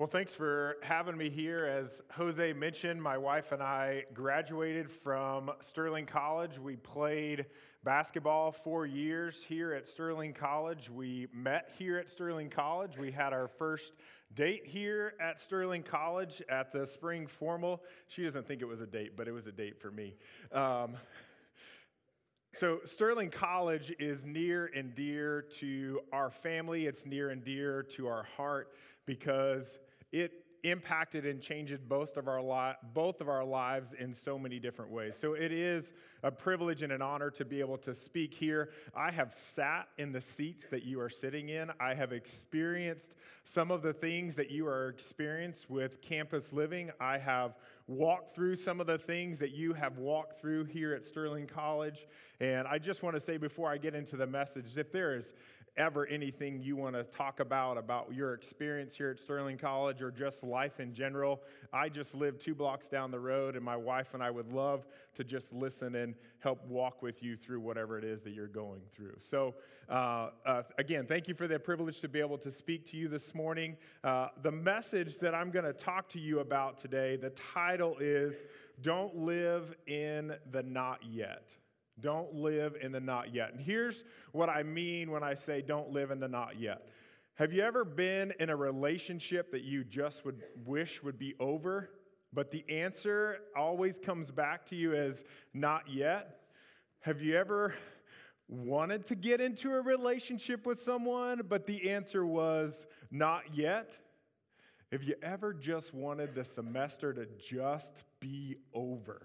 Well, thanks for having me here. As Jose mentioned, my wife and I graduated from Sterling College. We played basketball four years here at Sterling College. We met here at Sterling College. We had our first date here at Sterling College at the spring formal. She doesn't think it was a date, but it was a date for me. Um, so, Sterling College is near and dear to our family. It's near and dear to our heart because it impacted and changed both of our li- both of our lives in so many different ways. So it is a privilege and an honor to be able to speak here. I have sat in the seats that you are sitting in. I have experienced some of the things that you are experienced with campus living. I have walked through some of the things that you have walked through here at Sterling College. And I just want to say before I get into the message, if there is ever anything you want to talk about, about your experience here at Sterling College or just life in general, I just live two blocks down the road, and my wife and I would love to just listen and help walk with you through whatever it is that you're going through. So, uh, uh, again, thank you for the privilege to be able to speak to you this morning. Uh, the message that I'm going to talk to you about today, the title is Don't Live in the Not Yet. Don't live in the not yet. And here's what I mean when I say don't live in the not yet. Have you ever been in a relationship that you just would wish would be over, but the answer always comes back to you as not yet? Have you ever wanted to get into a relationship with someone, but the answer was not yet? Have you ever just wanted the semester to just be over?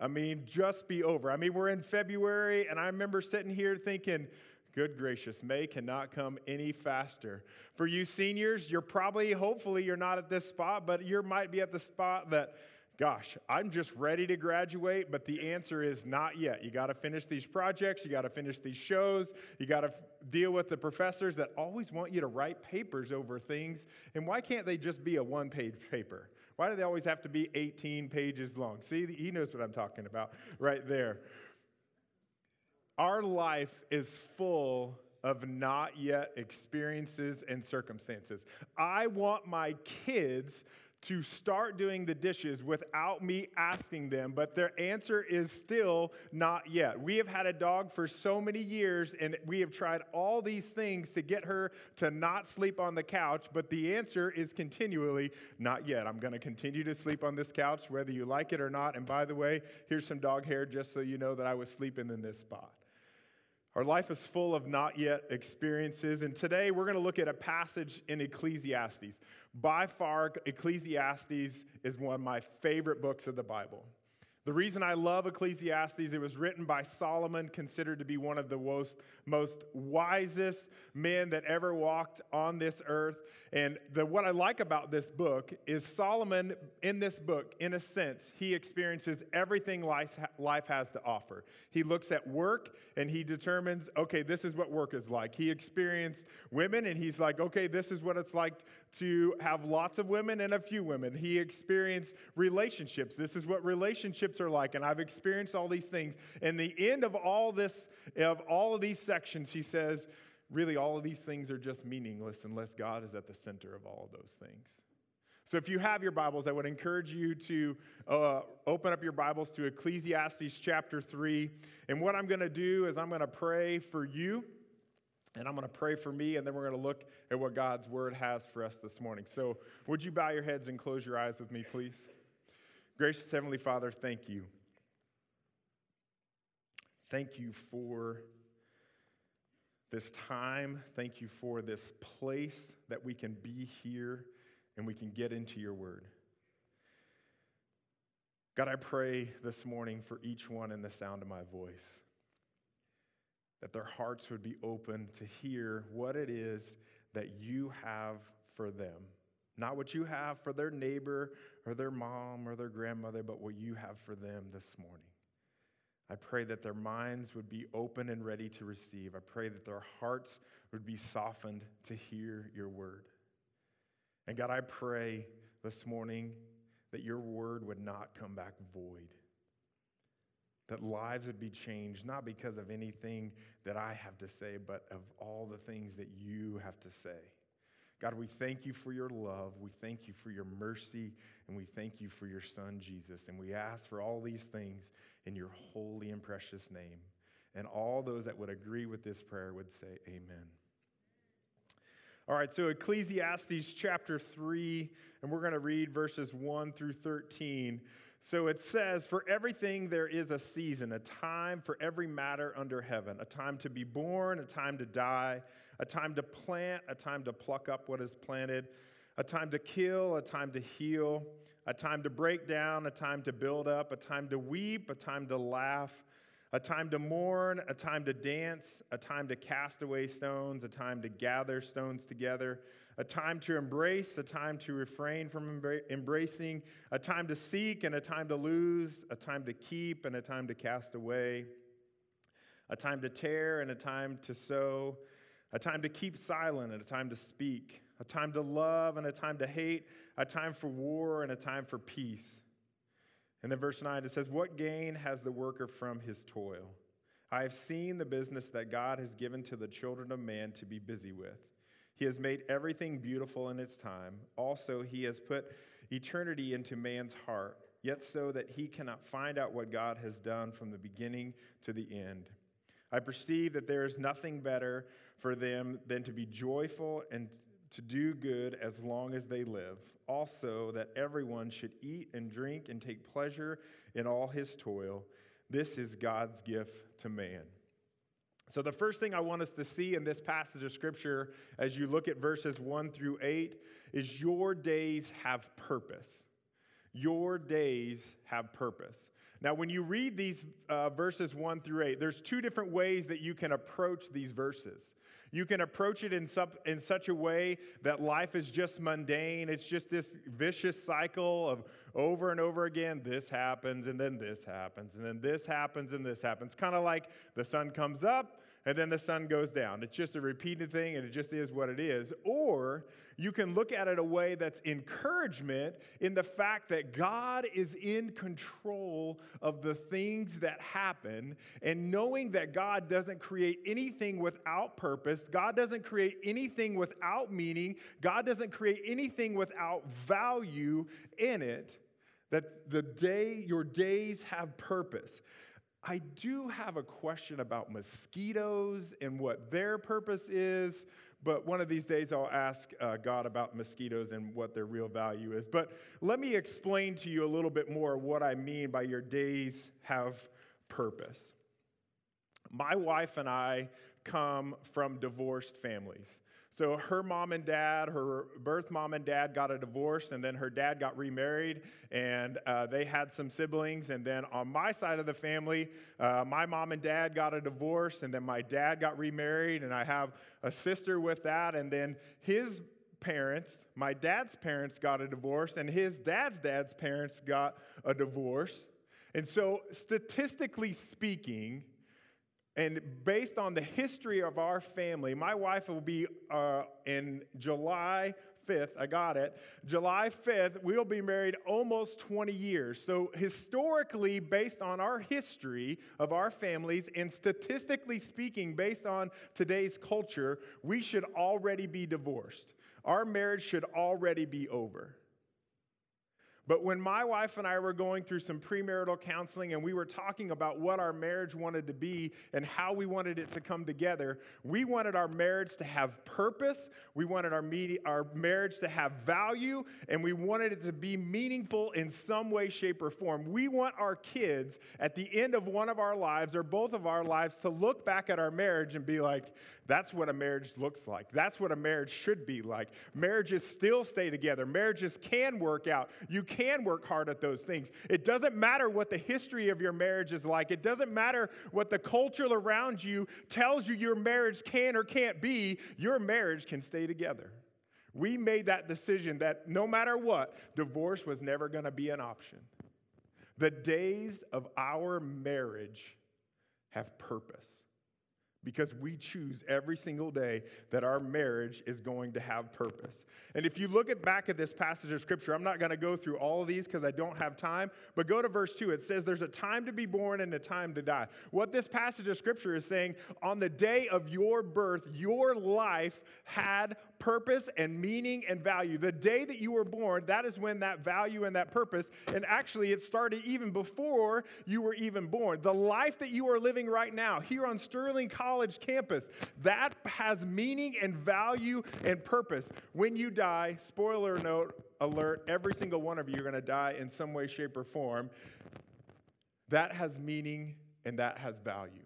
I mean, just be over. I mean, we're in February, and I remember sitting here thinking, good gracious, May cannot come any faster. For you seniors, you're probably, hopefully, you're not at this spot, but you might be at the spot that, gosh, I'm just ready to graduate, but the answer is not yet. You got to finish these projects, you got to finish these shows, you got to f- deal with the professors that always want you to write papers over things. And why can't they just be a one page paper? Why do they always have to be 18 pages long? See, he knows what I'm talking about right there. Our life is full of not yet experiences and circumstances. I want my kids to start doing the dishes without me asking them, but their answer is still not yet. We have had a dog for so many years, and we have tried all these things to get her to not sleep on the couch, but the answer is continually not yet. I'm going to continue to sleep on this couch, whether you like it or not. And by the way, here's some dog hair just so you know that I was sleeping in this spot. Our life is full of not yet experiences, and today we're going to look at a passage in Ecclesiastes. By far, Ecclesiastes is one of my favorite books of the Bible. The reason I love Ecclesiastes, it was written by Solomon, considered to be one of the most, most wisest men that ever walked on this earth. And the, what I like about this book is Solomon, in this book, in a sense, he experiences everything life, life has to offer. He looks at work and he determines, okay, this is what work is like. He experienced women and he's like, okay, this is what it's like to have lots of women and a few women. He experienced relationships. This is what relationships are like. And I've experienced all these things. And the end of all this, of all of these sections, he says, really all of these things are just meaningless unless God is at the center of all of those things. So, if you have your Bibles, I would encourage you to uh, open up your Bibles to Ecclesiastes chapter 3. And what I'm going to do is I'm going to pray for you and I'm going to pray for me, and then we're going to look at what God's word has for us this morning. So, would you bow your heads and close your eyes with me, please? Gracious Heavenly Father, thank you. Thank you for this time. Thank you for this place that we can be here and we can get into your word. God, I pray this morning for each one in the sound of my voice that their hearts would be open to hear what it is that you have for them. Not what you have for their neighbor or their mom or their grandmother, but what you have for them this morning. I pray that their minds would be open and ready to receive. I pray that their hearts would be softened to hear your word. And God, I pray this morning that your word would not come back void that lives would be changed, not because of anything that I have to say, but of all the things that you have to say. God, we thank you for your love. We thank you for your mercy. And we thank you for your son, Jesus. And we ask for all these things in your holy and precious name. And all those that would agree with this prayer would say, Amen. All right, so Ecclesiastes chapter 3, and we're going to read verses 1 through 13. So it says, For everything there is a season, a time for every matter under heaven, a time to be born, a time to die, a time to plant, a time to pluck up what is planted, a time to kill, a time to heal, a time to break down, a time to build up, a time to weep, a time to laugh a time to mourn, a time to dance, a time to cast away stones, a time to gather stones together, a time to embrace, a time to refrain from embracing, a time to seek and a time to lose, a time to keep and a time to cast away, a time to tear and a time to sow, a time to keep silent and a time to speak, a time to love and a time to hate, a time for war and a time for peace. And then verse 9, it says, What gain has the worker from his toil? I have seen the business that God has given to the children of man to be busy with. He has made everything beautiful in its time. Also, he has put eternity into man's heart, yet so that he cannot find out what God has done from the beginning to the end. I perceive that there is nothing better for them than to be joyful and to do good as long as they live. Also, that everyone should eat and drink and take pleasure in all his toil. This is God's gift to man. So, the first thing I want us to see in this passage of scripture as you look at verses 1 through 8 is your days have purpose. Your days have purpose. Now, when you read these uh, verses 1 through 8, there's two different ways that you can approach these verses. You can approach it in, in such a way that life is just mundane. It's just this vicious cycle of over and over again this happens, and then this happens, and then this happens, and this happens. Kind of like the sun comes up, and then the sun goes down. It's just a repeated thing and it just is what it is. Or you can look at it a way that's encouragement in the fact that God is in control of the things that happen and knowing that God doesn't create anything without purpose, God doesn't create anything without meaning, God doesn't create anything without value in it. That the day, your days have purpose. I do have a question about mosquitoes and what their purpose is, but one of these days I'll ask uh, God about mosquitoes and what their real value is. But let me explain to you a little bit more what I mean by your days have purpose. My wife and I come from divorced families. So her mom and dad, her birth mom and dad got a divorce, and then her dad got remarried, and uh, they had some siblings. And then on my side of the family, uh, my mom and dad got a divorce, and then my dad got remarried, and I have a sister with that. And then his parents, my dad's parents, got a divorce, and his dad's dad's parents got a divorce. And so, statistically speaking, and based on the history of our family, my wife will be uh, in July 5th, I got it. July 5th, we'll be married almost 20 years. So, historically, based on our history of our families, and statistically speaking, based on today's culture, we should already be divorced. Our marriage should already be over. But when my wife and I were going through some premarital counseling and we were talking about what our marriage wanted to be and how we wanted it to come together, we wanted our marriage to have purpose, we wanted our, med- our marriage to have value, and we wanted it to be meaningful in some way, shape, or form. We want our kids at the end of one of our lives or both of our lives to look back at our marriage and be like, that's what a marriage looks like. That's what a marriage should be like. Marriages still stay together, marriages can work out. You work hard at those things. It doesn't matter what the history of your marriage is like, it doesn't matter what the culture around you tells you your marriage can or can't be, your marriage can stay together. We made that decision that no matter what, divorce was never going to be an option. The days of our marriage have purpose because we choose every single day that our marriage is going to have purpose. And if you look at back at this passage of scripture, I'm not going to go through all of these because I don't have time, but go to verse 2. It says there's a time to be born and a time to die. What this passage of scripture is saying, on the day of your birth, your life had purpose and meaning and value. The day that you were born, that is when that value and that purpose, and actually it started even before you were even born. The life that you are living right now here on Sterling College campus, that has meaning and value and purpose. When you die, spoiler note alert, every single one of you are going to die in some way, shape, or form. That has meaning and that has value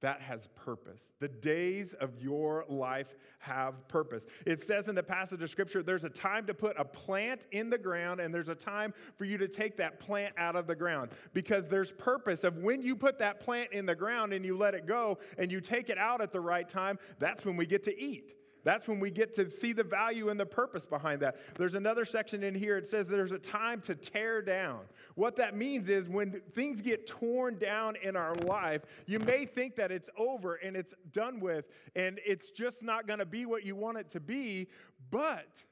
that has purpose. The days of your life have purpose. It says in the passage of scripture there's a time to put a plant in the ground, and there's a time for you to take that plant out of the ground because there's purpose of when you put that plant in the ground and you let it go and you take it out at the right time, that's when we get to eat. That's when we get to see the value and the purpose behind that. There's another section in here, it says there's a time to tear down. What that means is when things get torn down in our life, you may think that it's over and it's done with and it's just not going to be what you want it to be, but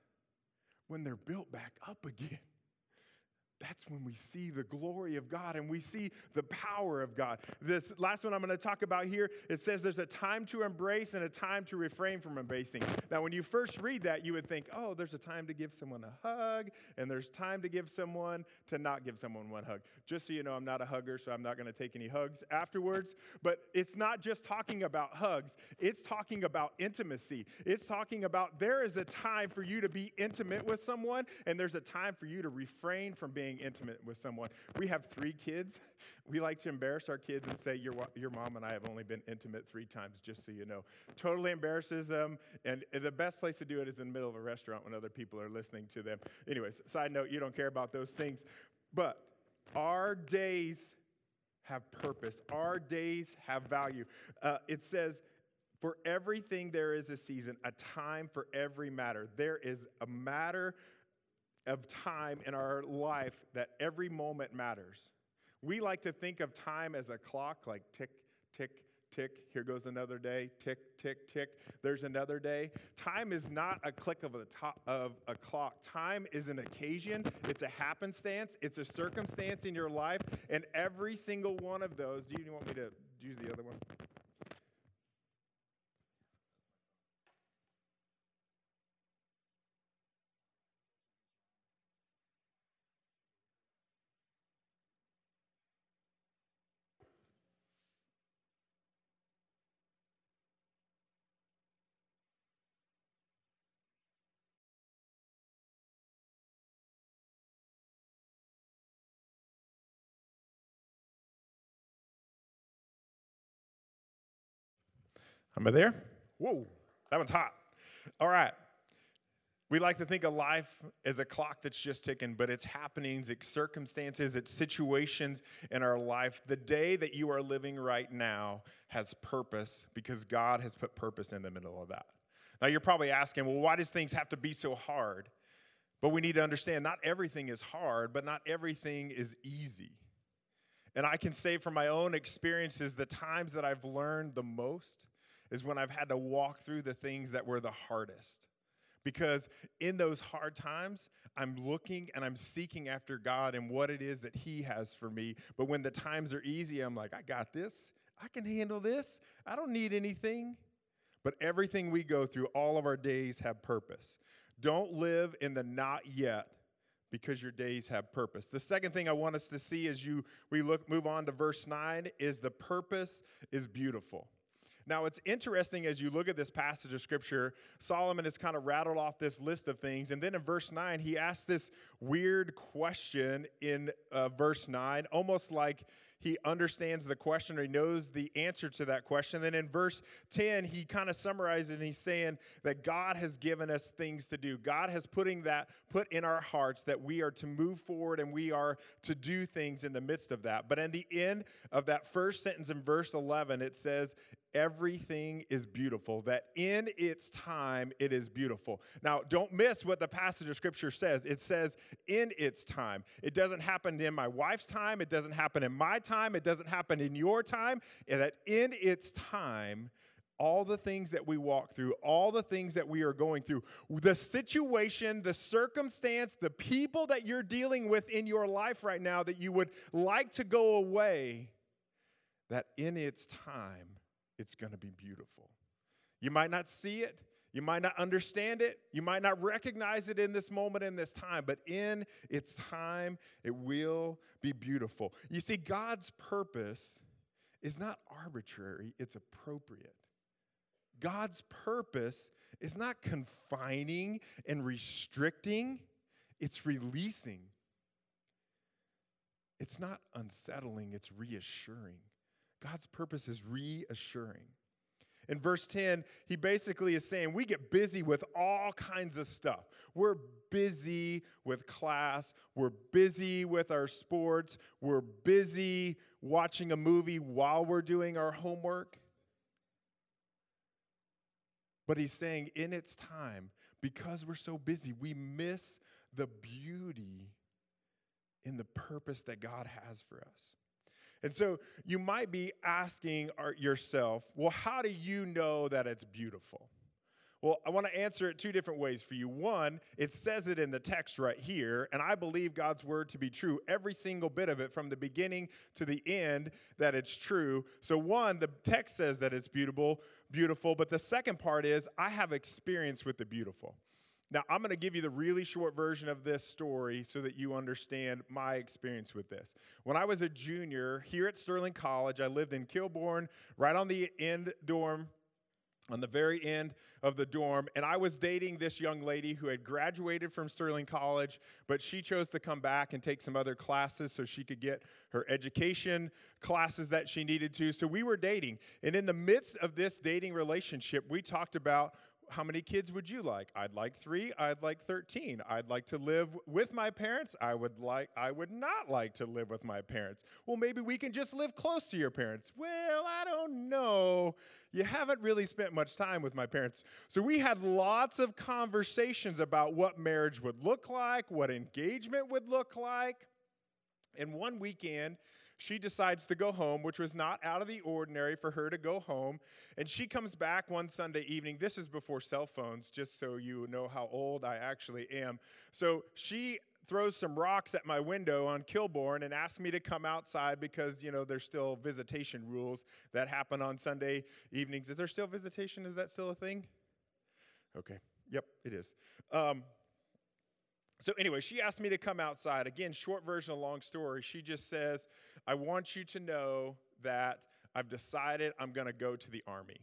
when they're built back up again, that's when we see the glory of God and we see the power of God. This last one I'm going to talk about here, it says there's a time to embrace and a time to refrain from embracing. Now, when you first read that, you would think, oh, there's a time to give someone a hug, and there's time to give someone to not give someone one hug. Just so you know, I'm not a hugger, so I'm not going to take any hugs afterwards. But it's not just talking about hugs, it's talking about intimacy. It's talking about there is a time for you to be intimate with someone, and there's a time for you to refrain from being being intimate with someone. We have three kids. We like to embarrass our kids and say, your, your mom and I have only been intimate three times, just so you know. Totally embarrasses them. And the best place to do it is in the middle of a restaurant when other people are listening to them. Anyways, side note, you don't care about those things. But our days have purpose, our days have value. Uh, it says, for everything there is a season, a time for every matter. There is a matter of time in our life that every moment matters. We like to think of time as a clock, like tick, tick, tick. Here goes another day. Tick, tick, tick. There's another day. Time is not a click of a, top of a clock. Time is an occasion. It's a happenstance. It's a circumstance in your life. And every single one of those. Do you want me to use the other one? Am I there? Whoa, that one's hot. All right. We like to think of life as a clock that's just ticking, but it's happenings, it's circumstances, it's situations in our life. The day that you are living right now has purpose because God has put purpose in the middle of that. Now, you're probably asking, well, why does things have to be so hard? But we need to understand not everything is hard, but not everything is easy. And I can say from my own experiences, the times that I've learned the most is when I've had to walk through the things that were the hardest. Because in those hard times, I'm looking and I'm seeking after God and what it is that He has for me. But when the times are easy, I'm like, I got this. I can handle this. I don't need anything. But everything we go through, all of our days have purpose. Don't live in the not yet because your days have purpose. The second thing I want us to see as you we look move on to verse 9 is the purpose is beautiful. Now, it's interesting as you look at this passage of scripture, Solomon has kind of rattled off this list of things. And then in verse 9, he asks this weird question in uh, verse 9, almost like he understands the question or he knows the answer to that question. Then in verse 10, he kind of summarizes and he's saying that God has given us things to do. God has putting that put in our hearts that we are to move forward and we are to do things in the midst of that. But in the end of that first sentence in verse 11, it says, everything is beautiful, that in its time it is beautiful. Now, don't miss what the passage of scripture says. It says, in its time. It doesn't happen in my wife's time, it doesn't happen in my time, it doesn't happen in your time, and that in its time, all the things that we walk through, all the things that we are going through, the situation, the circumstance, the people that you're dealing with in your life right now that you would like to go away, that in its time, it's going to be beautiful. You might not see it, You might not understand it. You might not recognize it in this moment, in this time, but in its time, it will be beautiful. You see, God's purpose is not arbitrary, it's appropriate. God's purpose is not confining and restricting, it's releasing. It's not unsettling, it's reassuring. God's purpose is reassuring. In verse 10, he basically is saying, We get busy with all kinds of stuff. We're busy with class. We're busy with our sports. We're busy watching a movie while we're doing our homework. But he's saying, in its time, because we're so busy, we miss the beauty in the purpose that God has for us. And so you might be asking yourself, well, how do you know that it's beautiful? Well, I want to answer it two different ways for you. One, it says it in the text right here, and I believe God's word to be true, every single bit of it from the beginning to the end that it's true. So one, the text says that it's beautiful, beautiful, but the second part is I have experience with the beautiful. Now, I'm going to give you the really short version of this story so that you understand my experience with this. When I was a junior here at Sterling College, I lived in Kilbourne, right on the end dorm, on the very end of the dorm, and I was dating this young lady who had graduated from Sterling College, but she chose to come back and take some other classes so she could get her education classes that she needed to. So we were dating. And in the midst of this dating relationship, we talked about how many kids would you like? I'd like 3, I'd like 13. I'd like to live with my parents. I would like I would not like to live with my parents. Well, maybe we can just live close to your parents. Well, I don't know. You haven't really spent much time with my parents. So we had lots of conversations about what marriage would look like, what engagement would look like. And one weekend, she decides to go home, which was not out of the ordinary for her to go home. And she comes back one Sunday evening. This is before cell phones, just so you know how old I actually am. So she throws some rocks at my window on Kilbourne and asks me to come outside because, you know, there's still visitation rules that happen on Sunday evenings. Is there still visitation? Is that still a thing? Okay. Yep, it is. Um, so, anyway, she asked me to come outside. Again, short version of long story. She just says, I want you to know that I've decided I'm going to go to the army.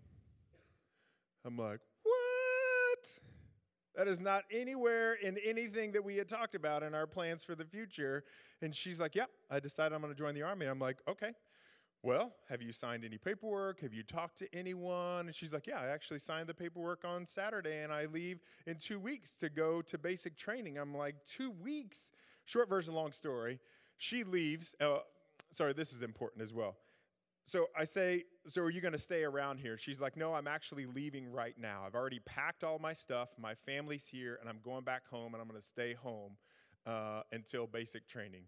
I'm like, what? That is not anywhere in anything that we had talked about in our plans for the future. And she's like, Yep, I decided I'm going to join the army. I'm like, Okay. Well, have you signed any paperwork? Have you talked to anyone? And she's like, Yeah, I actually signed the paperwork on Saturday and I leave in two weeks to go to basic training. I'm like, Two weeks? Short version, long story. She leaves. Uh, sorry, this is important as well. So I say, So are you going to stay around here? She's like, No, I'm actually leaving right now. I've already packed all my stuff. My family's here and I'm going back home and I'm going to stay home uh, until basic training.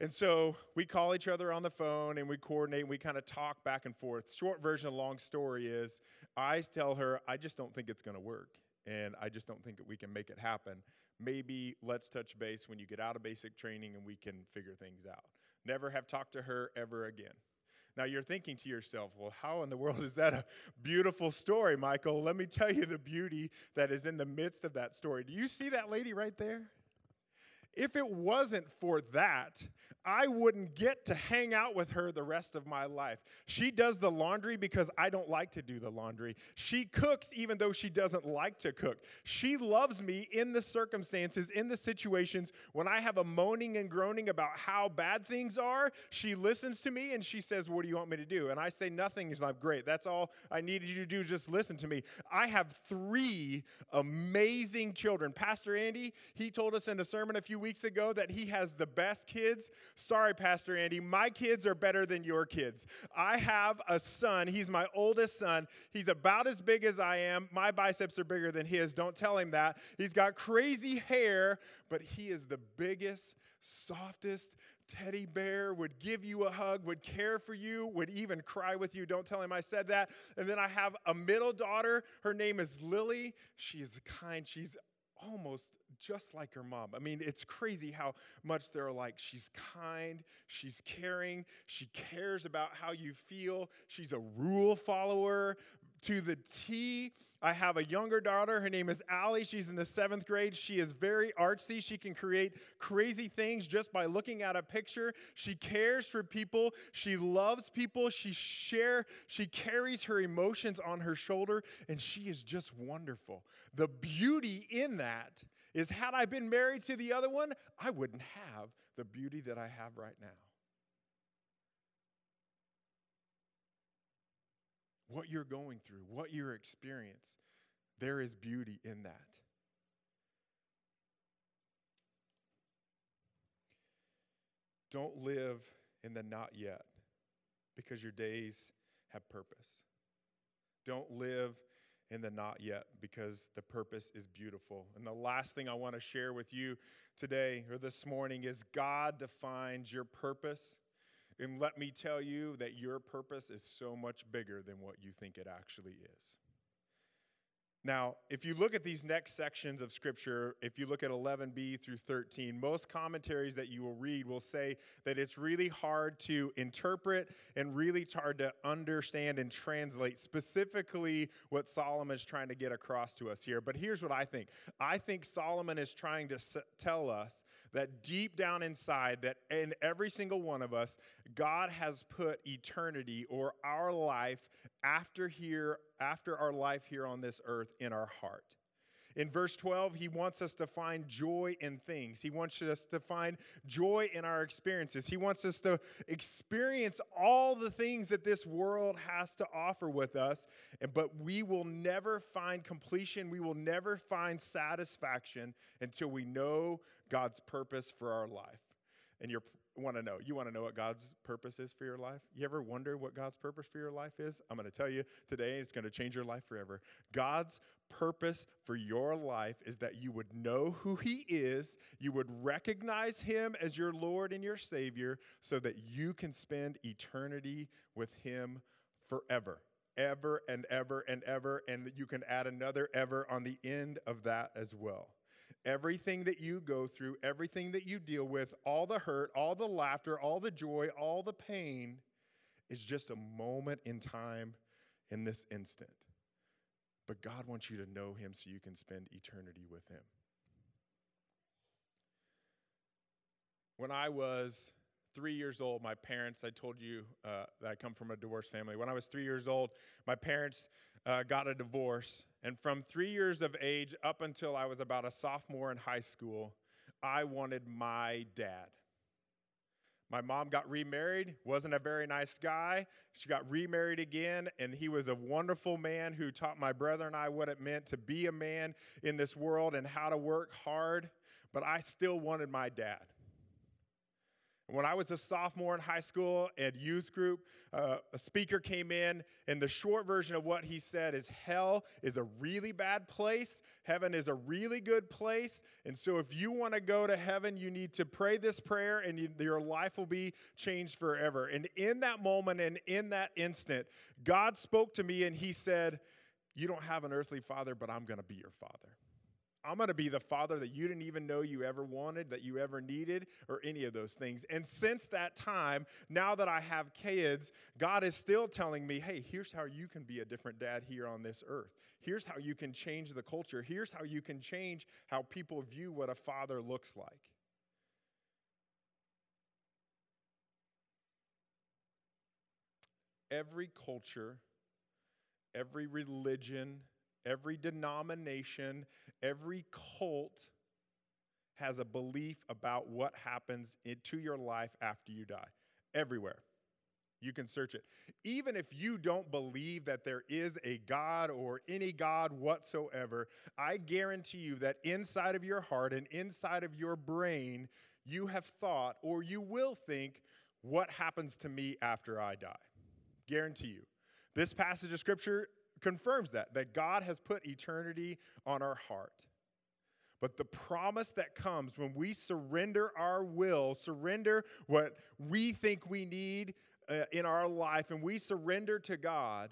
And so we call each other on the phone and we coordinate and we kind of talk back and forth. Short version of long story is I tell her, I just don't think it's going to work. And I just don't think that we can make it happen. Maybe let's touch base when you get out of basic training and we can figure things out. Never have talked to her ever again. Now you're thinking to yourself, well, how in the world is that a beautiful story, Michael? Let me tell you the beauty that is in the midst of that story. Do you see that lady right there? If it wasn't for that, I wouldn't get to hang out with her the rest of my life. She does the laundry because I don't like to do the laundry. She cooks even though she doesn't like to cook. She loves me in the circumstances, in the situations when I have a moaning and groaning about how bad things are. She listens to me and she says, What do you want me to do? And I say, Nothing. She's like, Great. That's all I needed you to do. Just listen to me. I have three amazing children. Pastor Andy, he told us in a sermon a few weeks ago that he has the best kids. Sorry, Pastor Andy, my kids are better than your kids. I have a son. He's my oldest son. He's about as big as I am. My biceps are bigger than his. Don't tell him that. He's got crazy hair, but he is the biggest, softest, teddy bear, would give you a hug, would care for you, would even cry with you. Don't tell him I said that. And then I have a middle daughter. Her name is Lily. She is kind. She's almost just like her mom. I mean, it's crazy how much they're like. She's kind, she's caring, she cares about how you feel, she's a rule follower, to the T. I have a younger daughter. Her name is Allie. She's in the seventh grade. She is very artsy. She can create crazy things just by looking at a picture. She cares for people. She loves people. She share. She carries her emotions on her shoulder, and she is just wonderful. The beauty in that is, had I been married to the other one, I wouldn't have the beauty that I have right now. what you're going through, what you experience, there is beauty in that. Don't live in the not yet because your days have purpose. Don't live in the not yet because the purpose is beautiful. And the last thing I want to share with you today or this morning is God defines your purpose and let me tell you that your purpose is so much bigger than what you think it actually is. Now, if you look at these next sections of scripture, if you look at 11b through 13, most commentaries that you will read will say that it's really hard to interpret and really hard to understand and translate specifically what Solomon is trying to get across to us here. But here's what I think I think Solomon is trying to tell us that deep down inside, that in every single one of us, God has put eternity or our life after here after our life here on this earth in our heart. In verse 12, he wants us to find joy in things. He wants us to find joy in our experiences. He wants us to experience all the things that this world has to offer with us, and but we will never find completion. We will never find satisfaction until we know God's purpose for our life. And you're want to know. You want to know what God's purpose is for your life? You ever wonder what God's purpose for your life is? I'm going to tell you today, it's going to change your life forever. God's purpose for your life is that you would know who He is, you would recognize Him as your Lord and your Savior, so that you can spend eternity with Him forever. Ever and ever and ever, and you can add another ever on the end of that as well. Everything that you go through, everything that you deal with, all the hurt, all the laughter, all the joy, all the pain is just a moment in time in this instant. But God wants you to know Him so you can spend eternity with Him. When I was three years old, my parents, I told you uh, that I come from a divorced family. When I was three years old, my parents uh, got a divorce. And from three years of age up until I was about a sophomore in high school, I wanted my dad. My mom got remarried, wasn't a very nice guy. She got remarried again, and he was a wonderful man who taught my brother and I what it meant to be a man in this world and how to work hard. But I still wanted my dad. When I was a sophomore in high school at youth group, uh, a speaker came in, and the short version of what he said is hell is a really bad place, heaven is a really good place. And so, if you want to go to heaven, you need to pray this prayer, and you, your life will be changed forever. And in that moment and in that instant, God spoke to me, and he said, You don't have an earthly father, but I'm going to be your father. I'm going to be the father that you didn't even know you ever wanted, that you ever needed, or any of those things. And since that time, now that I have kids, God is still telling me, hey, here's how you can be a different dad here on this earth. Here's how you can change the culture. Here's how you can change how people view what a father looks like. Every culture, every religion, every denomination, every cult has a belief about what happens into your life after you die. Everywhere. You can search it. Even if you don't believe that there is a God or any God whatsoever, I guarantee you that inside of your heart and inside of your brain, you have thought or you will think, what happens to me after I die? Guarantee you. This passage of scripture confirms that, that God has put eternity on our heart. But the promise that comes when we surrender our will, surrender what we think we need uh, in our life, and we surrender to God,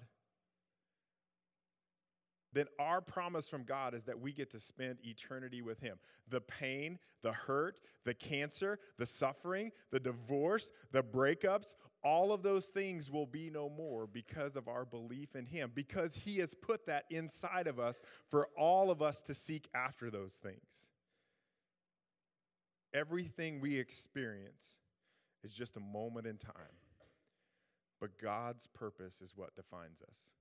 then our promise from God is that we get to spend eternity with Him. The pain, the hurt, the cancer, the suffering, the divorce, the breakups, all of those things will be no more because of our belief in Him, because He has put that inside of us for all of us to seek after those things. Everything we experience is just a moment in time, but God's purpose is what defines us.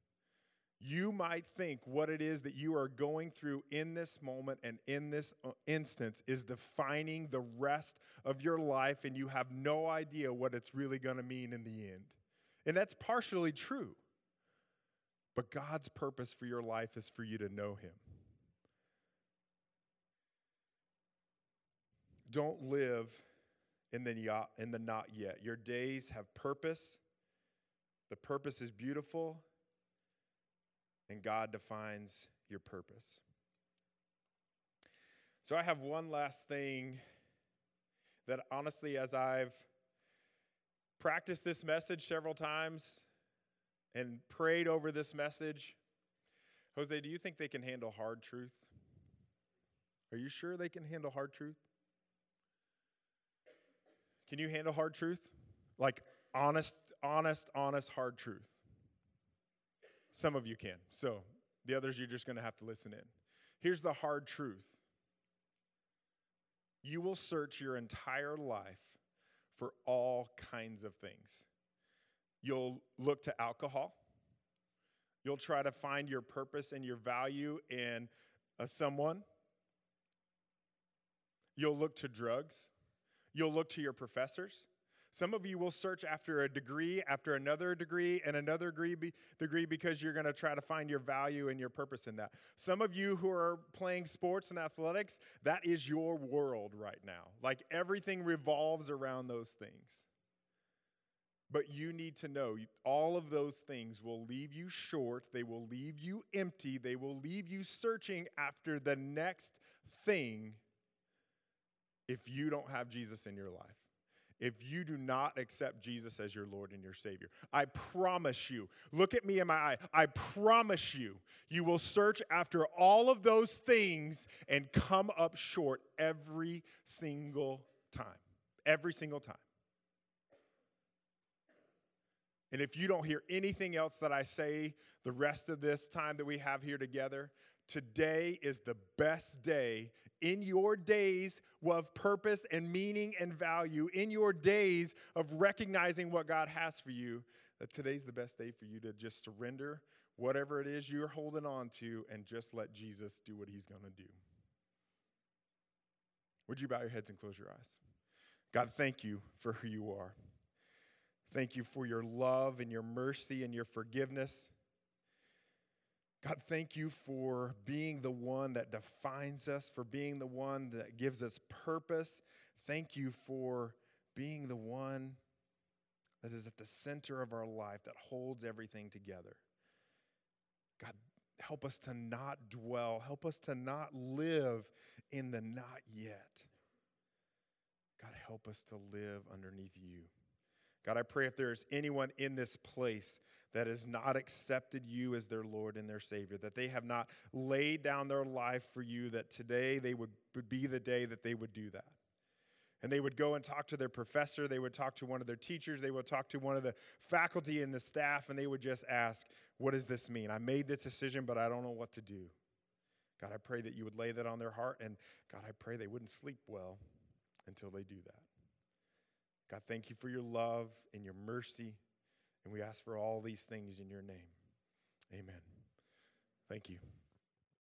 You might think what it is that you are going through in this moment and in this uh, instance is defining the rest of your life, and you have no idea what it's really going to mean in the end. And that's partially true. But God's purpose for your life is for you to know Him. Don't live in the, in the not yet. Your days have purpose. The purpose is beautiful, and God defines your purpose. So, I have one last thing that honestly, as I've practiced this message several times and prayed over this message, Jose, do you think they can handle hard truth? Are you sure they can handle hard truth? Can you handle hard truth? Like honest, honest, honest, hard truth. Some of you can. So the others, you're just going to have to listen in. Here's the hard truth you will search your entire life for all kinds of things. You'll look to alcohol. You'll try to find your purpose and your value in uh, someone. You'll look to drugs. You'll look to your professors. Some of you will search after a degree, after another degree, and another degree, degree because you're going to try to find your value and your purpose in that. Some of you who are playing sports and athletics, that is your world right now. Like everything revolves around those things. But you need to know all of those things will leave you short, they will leave you empty, they will leave you searching after the next thing if you don't have Jesus in your life if you do not accept Jesus as your Lord and your Savior. I promise you, look at me in my eye. I promise you, you will search after all of those things and come up short every single time. Every single time. And if you don't hear anything else that I say the rest of this time that we have here together, today is the best day in your days of purpose and meaning and value, in your days of recognizing what God has for you, that today's the best day for you to just surrender whatever it is you're holding on to and just let Jesus do what he's going to do. Would you bow your heads and close your eyes? God, thank you for who you are. Thank you for your love and your mercy and your forgiveness. God, thank you for being the one that defines us, for being the one that gives us purpose. Thank you for being the one that is at the center of our life, that holds everything together. God, help us to not dwell, help us to not live in the not yet. God, help us to live underneath you. God, I pray if there's anyone in this place that has not accepted you as their Lord and their Savior, that they have not laid down their life for you, that today they would, be the day that they would do that. And they would go and talk to their professor, they would talk to one of their teachers, they would talk to one of the faculty and the staff, and they would just ask, What does this mean? I made this decision, but I don't know what to do. God, I pray that you would lay that on their heart, and God, I pray they wouldn't sleep well until they do that. God, thank you for your love and your mercy. And we ask for all these things in your name. Amen. Thank you.